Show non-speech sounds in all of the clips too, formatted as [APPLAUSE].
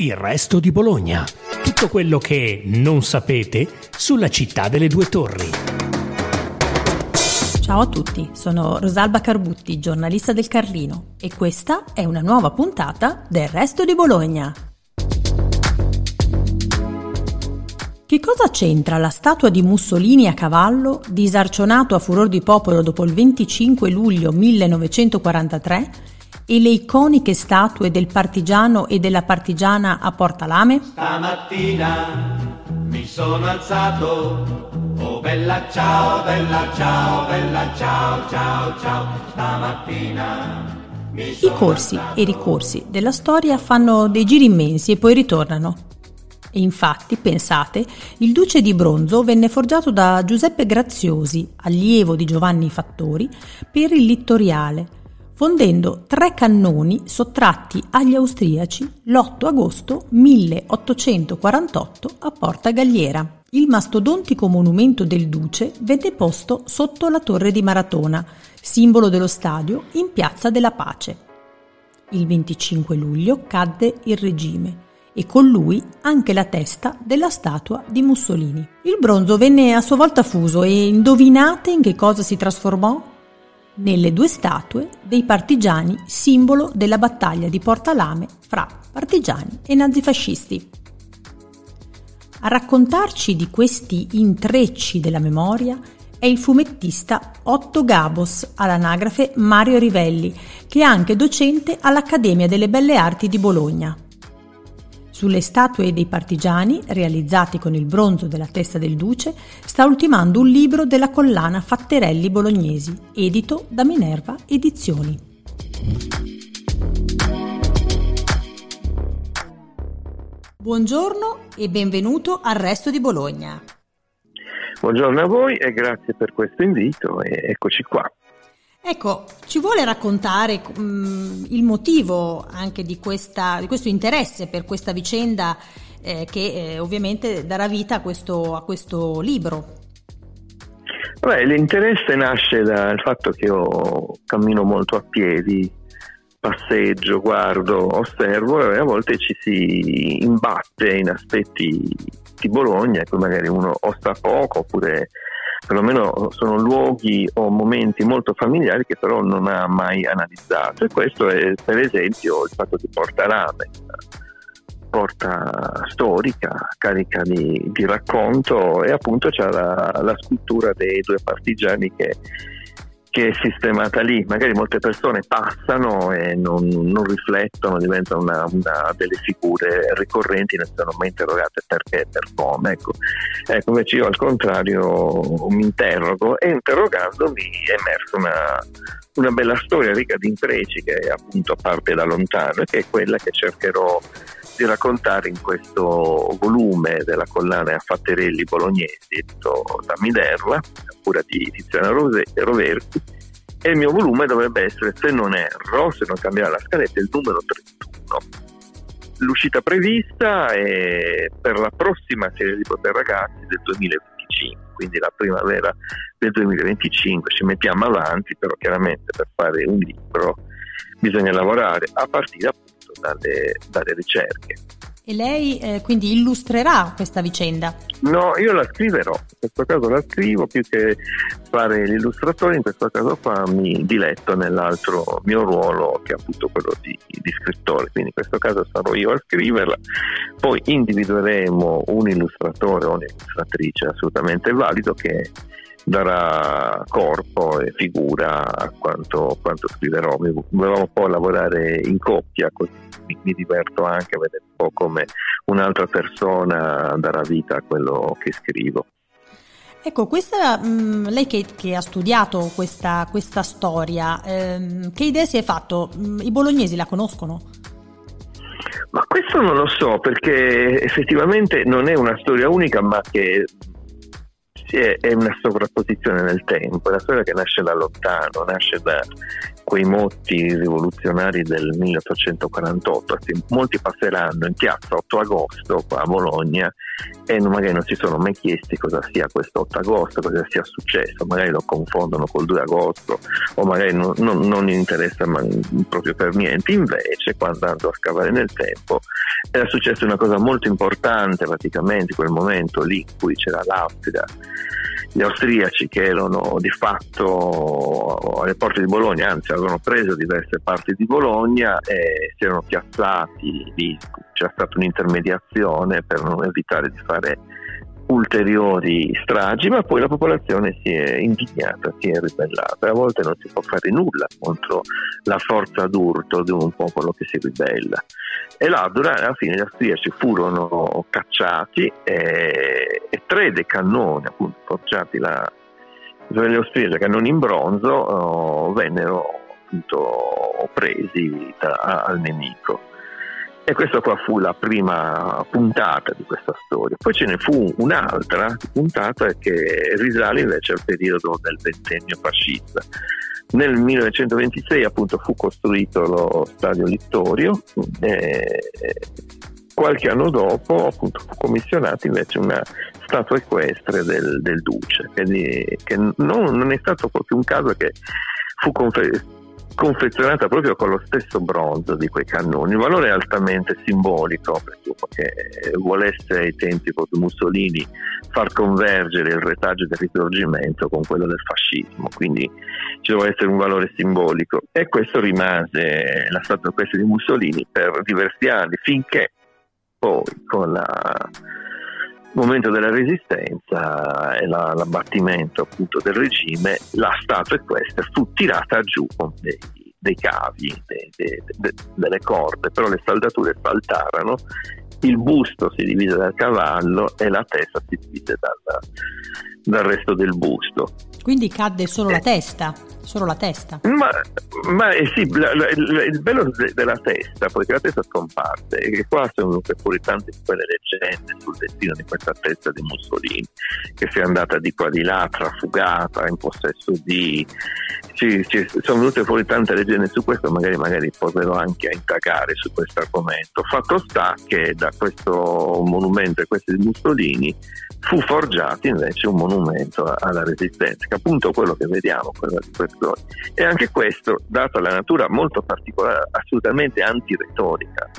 Il resto di Bologna. Tutto quello che non sapete sulla città delle due torri. Ciao a tutti, sono Rosalba Carbutti, giornalista del Carlino e questa è una nuova puntata del resto di Bologna. Che cosa c'entra la statua di Mussolini a cavallo, disarcionato a furor di popolo dopo il 25 luglio 1943, e le iconiche statue del partigiano e della partigiana a Porta Lame? Stamattina mi sono alzato, oh bella ciao, bella ciao, bella ciao, ciao, ciao, stamattina. I corsi e i ricorsi della storia fanno dei giri immensi e poi ritornano. E infatti, pensate, il duce di bronzo venne forgiato da Giuseppe Graziosi, allievo di Giovanni Fattori, per il littoriale, fondendo tre cannoni sottratti agli austriaci l'8 agosto 1848 a Porta Galliera. Il mastodontico monumento del duce venne posto sotto la torre di Maratona, simbolo dello stadio, in Piazza della Pace. Il 25 luglio cadde il regime e con lui anche la testa della statua di Mussolini. Il bronzo venne a sua volta fuso e indovinate in che cosa si trasformò? Nelle due statue dei partigiani simbolo della battaglia di Porta Lame fra partigiani e nazifascisti. A raccontarci di questi intrecci della memoria è il fumettista Otto Gabos, all'anagrafe Mario Rivelli, che è anche docente all'Accademia delle Belle Arti di Bologna. Sulle statue dei partigiani, realizzati con il bronzo della testa del duce, sta ultimando un libro della collana Fatterelli Bolognesi, edito da Minerva Edizioni. Buongiorno e benvenuto al Resto di Bologna. Buongiorno a voi e grazie per questo invito e eccoci qua. Ecco, ci vuole raccontare um, il motivo anche di, questa, di, questo interesse per questa vicenda eh, che eh, ovviamente darà vita a questo, a questo libro? Beh, l'interesse nasce dal fatto che io cammino molto a piedi, passeggio, guardo, osservo e a volte ci si imbatte in aspetti di Bologna, cui magari uno o poco oppure perlomeno sono luoghi o momenti molto familiari che però non ha mai analizzato. E questo è per esempio il fatto di Porta Rame porta storica, carica di, di, racconto e appunto c'è la, la scultura dei due partigiani che che è sistemata lì. Magari molte persone passano e non, non riflettono, diventano una, una, delle figure ricorrenti, non sono mai interrogate perché e per come. Ecco. ecco, invece io al contrario mi interrogo e interrogandomi è emersa una, una bella storia ricca di intrecci che appunto parte da lontano e che è quella che cercherò di raccontare in questo volume della collana Affatterelli Bolognesi, detto da Minerva, a cura di Tiziana Roversi, e il mio volume dovrebbe essere, se non erro, se non cambierà la scaletta, il numero 31. L'uscita prevista è per la prossima serie di Poter Ragazzi del 2025, quindi la primavera del 2025, ci mettiamo avanti, però chiaramente per fare un libro bisogna lavorare a partire appunto dalle, dalle ricerche. E lei eh, quindi illustrerà questa vicenda? No, io la scriverò, in questo caso la scrivo più che fare l'illustratore, in questo caso qua mi diletto nell'altro mio ruolo che è appunto quello di, di scrittore, quindi in questo caso sarò io a scriverla, poi individueremo un illustratore o un'illustratrice assolutamente valido che darà corpo e figura a quanto, quanto scriverò. Volevamo un po' lavorare in coppia, così mi diverto anche a vedere un po' come un'altra persona darà vita a quello che scrivo. Ecco, questa, mh, mm, lei che, che, ha studiato questa, questa storia, ehm, che idea si è fatto? Mm, I bolognesi la conoscono? Ma questo non lo so perché effettivamente non è una storia unica ma che è una sovrapposizione nel tempo, è una storia che nasce da lontano, nasce da quei motti rivoluzionari del 1848. Molti passeranno in piazza 8 agosto qua a Bologna e magari non si sono mai chiesti cosa sia questo 8 agosto, cosa sia successo, magari lo confondono col 2 agosto o magari non, non, non interessa proprio per niente. Invece, quando andando a scavare nel tempo, era successa una cosa molto importante praticamente quel momento lì in cui c'era l'Austria gli austriaci che erano di fatto alle porte di Bologna, anzi avevano preso diverse parti di Bologna e si erano piazzati lì, c'era stata un'intermediazione per non evitare di fare ulteriori stragi, ma poi la popolazione si è indignata, si è ribellata. A volte non si può fare nulla contro la forza d'urto di un popolo che si ribella. E là, durante, alla fine, gli austriaci furono cacciati e, e tre dei cannoni, appunto, forgiati la, gli austriaci, cannoni in bronzo, oh, vennero appunto presi da, al nemico. E questa qua fu la prima puntata di questa storia. Poi ce ne fu un'altra puntata che risale invece al periodo del ventennio fascista. Nel 1926 appunto fu costruito lo stadio Littorio e qualche anno dopo appunto fu commissionata invece una statua equestre del, del Duce, che, che non, non, è stato proprio un caso che fu conferito confezionata proprio con lo stesso bronzo di quei cannoni. Il valore altamente simbolico, perché volesse ai tempi di Mussolini far convergere il retaggio del risorgimento con quello del fascismo, quindi ci doveva essere un valore simbolico. E questo rimase la statua di Mussolini per diversi anni, finché poi con il momento della resistenza e la, l'abbattimento appunto del regime, la statua equestre fu tirata giù con dei, dei cavi, dei, dei, de, delle corde, però le saldature saltarono, il busto si divise dal cavallo e la testa si divise dal, dal resto del busto. Quindi cadde solo eh. la testa? solo la testa. Ma, ma eh sì, la, la, la, il bello de, della testa, poiché la testa scomparte, che qua sono venute fuori tante di quelle leggende sul destino di questa testa di Mussolini, che si è andata di qua di là, trafugata, in possesso di... Ci, ci, sono venute fuori tante leggende su questo, magari, magari potrò anche a indagare su questo argomento. Fatto sta che da questo monumento e questi di Mussolini fu forgiato invece un monumento alla resistenza, che appunto quello che vediamo, quello di questo. E anche questo, dato la natura molto particolare, assolutamente antiretorica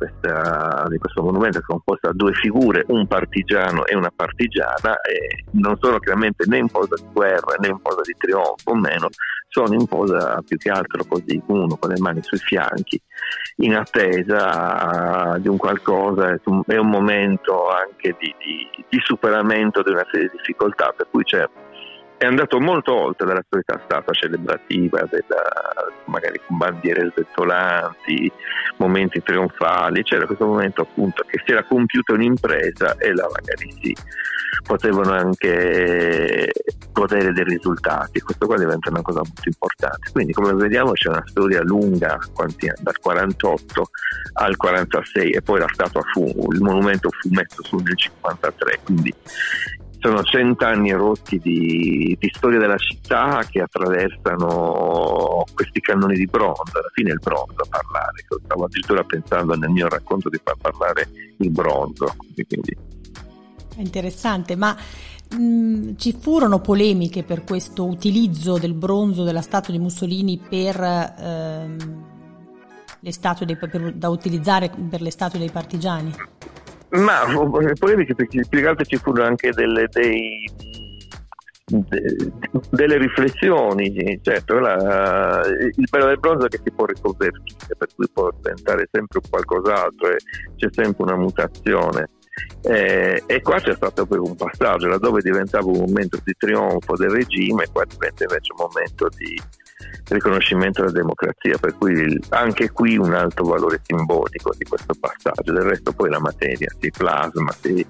questa, di questo monumento, è composto da due figure, un partigiano e una partigiana, e non sono chiaramente né in posa di guerra né in posa di trionfo, o meno, sono in posa più che altro così, uno con le mani sui fianchi, in attesa di un qualcosa, è un momento anche di, di, di superamento di una serie di difficoltà, per cui c'è è andato molto oltre dalla solita stata celebrativa, della, magari con bandiere svettolanti, momenti trionfali, c'era questo momento appunto che si era compiuta un'impresa e là magari si potevano anche godere dei risultati, questo qua diventa una cosa molto importante. Quindi come vediamo c'è una storia lunga dal 48 al 46 e poi la statua fu, il monumento fu messo su nel 53, quindi sono cent'anni rotti di, di, storia della città che attraversano questi cannoni di bronzo, alla fine il bronzo a parlare, stavo addirittura pensando nel mio racconto di far parlare il bronzo. Quindi. Interessante, ma mm, ci furono polemiche per questo utilizzo del bronzo della statua di Mussolini per... Ehm, le statue dei, per, da utilizzare per le statue dei partigiani? Ma polemiche perché più che altro ci furono anche delle, dei, de, delle riflessioni, certo, la, il bello del bronzo è che si può riconvertire, per cui può diventare sempre qualcos'altro e c'è sempre una mutazione. Eh, e qua c'è stato proprio un passaggio, laddove diventava un momento di trionfo del regime, qua diventa invece un momento di, riconoscimento della democrazia, per cui anche qui un alto valore simbolico di questo passaggio, del resto poi la materia si plasma, si,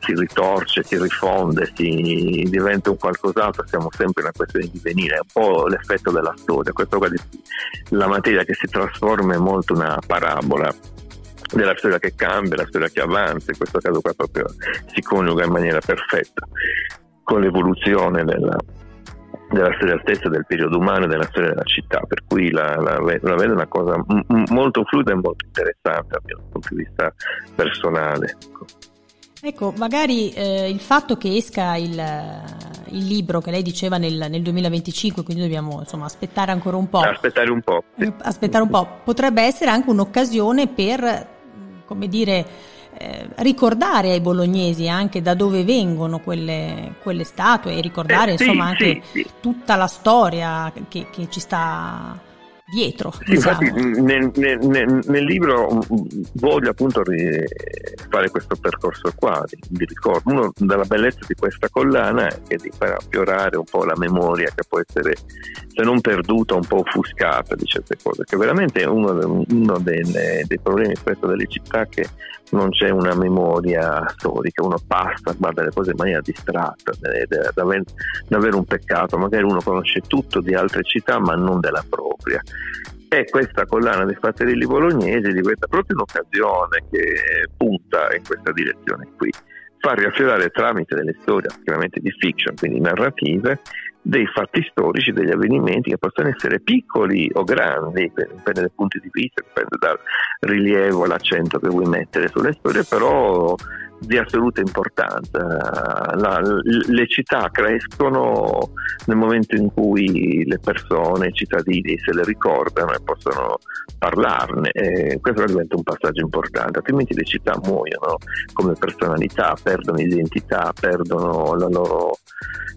si ritorce, si rifonde, si diventa un qualcos'altro, siamo sempre in una questione di venire, è un po' l'effetto della storia, questo qua di, la materia che si trasforma è molto una parabola della storia che cambia, la storia che avanza, in questo caso qua proprio si coniuga in maniera perfetta con l'evoluzione della, della storia stessa del periodo umano e della storia della città, per cui la, la, la vedo una cosa m- molto fluida e molto interessante dal mio punto di vista personale. Ecco, ecco magari eh, il fatto che esca il, il, libro che lei diceva nel, nel 2025, quindi dobbiamo insomma, aspettare ancora un po'. Aspettare un po'. Sì. Aspettare un po'. Potrebbe essere anche un'occasione per, come dire, eh, ricordare ai bolognesi anche da dove vengono quelle, quelle statue e ricordare eh, sì, insomma anche sì, sì. tutta la storia che, che ci sta dietro. Sì, diciamo. infatti nel, nel, nel, libro mm, voglio appunto fare questo percorso qua di, di, ricordo. Uno della bellezza di questa collana è di far affiorare un po' la memoria che può essere, se non perduta, un po' offuscata di certe cose, che veramente è uno, uno dei, dei problemi spesso delle città che non c'è una memoria storica, uno passa, guarda le cose in maniera distratta, è davvero un peccato, magari uno conosce tutto di altre città ma non della propria. E questa collana dei fatterilli bolognesi diventa proprio un'occasione che punta in questa direzione qui, far riaffiorare tramite delle storie chiaramente di fiction, quindi narrative, dei fatti storici, degli avvenimenti che possono essere piccoli o grandi, dipende dai punti di vista, dipende dal rilievo, l'accento che vuoi mettere sulle storie, però di assoluta importanza. La, le città crescono nel momento in cui le persone, i cittadini se le ricordano e possono parlarne e questo diventa un passaggio importante, altrimenti le città muoiono come personalità, perdono identità, perdono loro,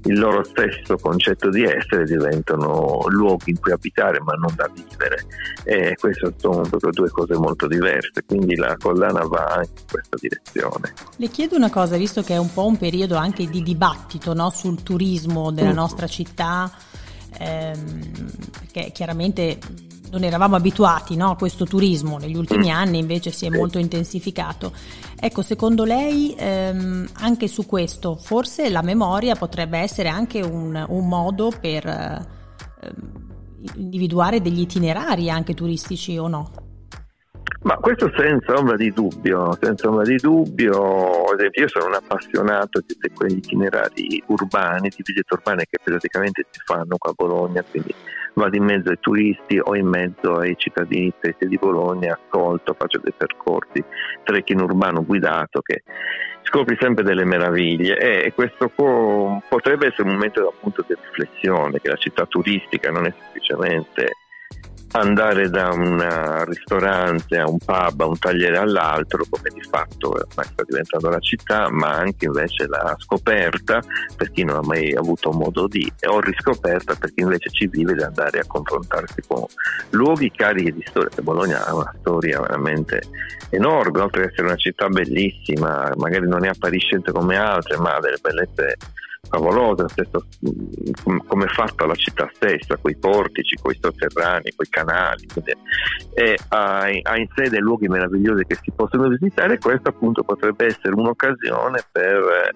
il loro stesso concetto di essere, diventano luoghi in cui abitare ma non da vivere e queste sono due cose molto diverse, quindi la collana va in questa direzione. Le chiedo una cosa, visto che è un po' un periodo anche di dibattito no, sul turismo della mm. nostra città, ehm, perché chiaramente non eravamo abituati no, a questo turismo, negli ultimi mm. anni invece si è molto intensificato. Ecco, secondo lei ehm, anche su questo forse la memoria potrebbe essere anche un, un modo per eh, individuare degli itinerari anche turistici o no? Ma questo senza ombra di dubbio, senza ombra di dubbio, ad esempio io sono un appassionato di quegli itinerari urbani, di visite urbane che periodicamente si fanno qua a Bologna, quindi vado in mezzo ai turisti o in mezzo ai cittadini stessi di Bologna, ascolto, faccio dei percorsi, trekking urbano guidato che scopri sempre delle meraviglie. E questo potrebbe essere un momento appunto di riflessione, che la città turistica non è semplicemente andare da un ristorante a un pub, a un tagliere all'altro, come di fatto ormai sta diventando la città, ma anche invece la scoperta per chi non ha mai avuto modo di, o riscoperta per chi invece ci vive di andare a confrontarsi con luoghi carichi di storia. Bologna ha una storia veramente enorme, oltre ad essere una città bellissima, magari non è appariscente come altre, ma ha delle bellezze favolosa, stesso, come è fatta la città stessa, con i portici, con i sotterranei, con i canali, e ha, ha, in sé dei luoghi meravigliosi che si possono visitare e questo appunto potrebbe essere un'occasione per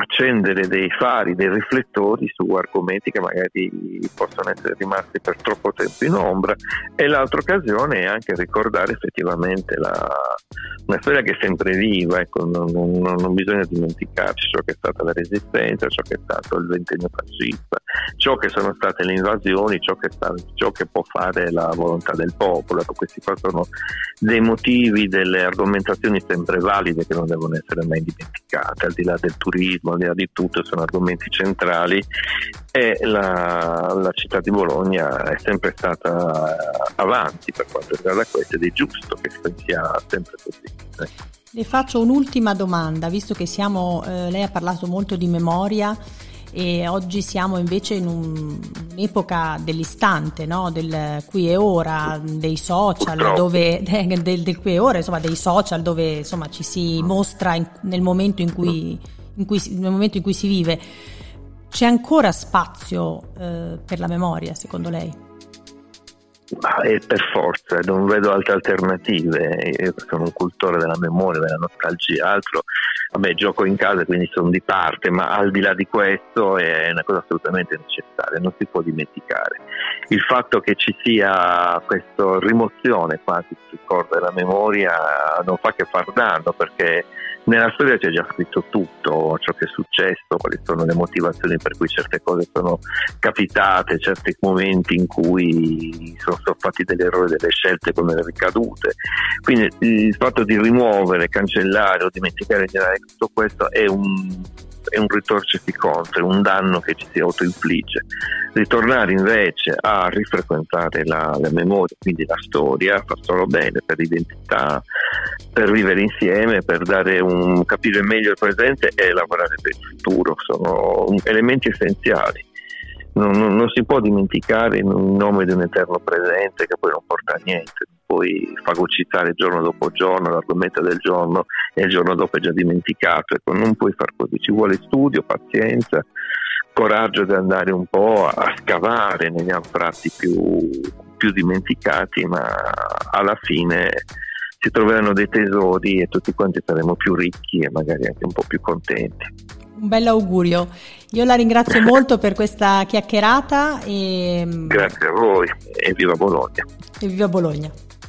accendere dei fari, dei riflettori su argomenti che magari possono essere rimasti per troppo tempo in ombra. E l'altra occasione è anche ricordare effettivamente la, una storia che è sempre viva, ecco, non, non, non, bisogna dimenticarci ciò che è stata la resistenza, ciò che è stato il ventennio fascista, ciò che sono state le invasioni, ciò che, sta, ciò che può fare la volontà del popolo, ecco, questi qua sono dei motivi, delle argomentazioni sempre valide che non devono essere mai dimenticate, al di là del turismo al di là di tutto sono argomenti centrali e la, la, città di Bologna è sempre stata avanti per quanto riguarda questo ed è giusto che sia sempre così. Le faccio un'ultima domanda, visto che siamo, eh, lei ha parlato molto di memoria e oggi siamo invece in un, un'epoca dell'istante, no? del qui e ora, dei social, dove, [LAUGHS] del, del, qui e ora, insomma, dei social dove insomma, ci si mostra in, nel momento in cui cui, nel momento in cui si vive, c'è ancora spazio eh, per la memoria, secondo lei? È per forza, non vedo altre alternative. Io sono un cultore della memoria, della nostalgia, altro vabbè gioco in casa quindi sono di parte, ma al di là di questo è una cosa assolutamente necessaria, non si può dimenticare. Il fatto che ci sia questa rimozione quasi si ricorda della memoria non fa che far danno perché nella storia c'è già scritto tutto, ciò che è successo, quali sono le motivazioni per cui certe cose sono capitate, certi momenti in cui sono stati fatti degli errori, delle scelte come le ricadute. Quindi il fatto di rimuovere, cancellare o dimenticare in generale tutto questo è un è un ritorcersi contro, è un danno che ci si autoinfligge. Ritornare invece a rifrequentare la, la memoria, quindi la storia, fa solo bene per l'identità, per vivere insieme, per un, capire meglio il presente e lavorare per il futuro, sono elementi essenziali. Non, non, non, si può dimenticare in nome di un eterno presente che poi non porta a niente, puoi fagocitare giorno dopo giorno l'argomento del giorno e il giorno dopo è già dimenticato, ecco, non puoi far così, ci vuole studio, pazienza, coraggio di andare un po' a scavare negli anfratti più, più dimenticati, ma alla fine si troveranno dei tesori e tutti quanti saremo più ricchi e magari anche un po' più contenti. Un bel augurio. Io la ringrazio [LAUGHS] molto per questa chiacchierata. E... Grazie a voi e viva Bologna. E viva Bologna.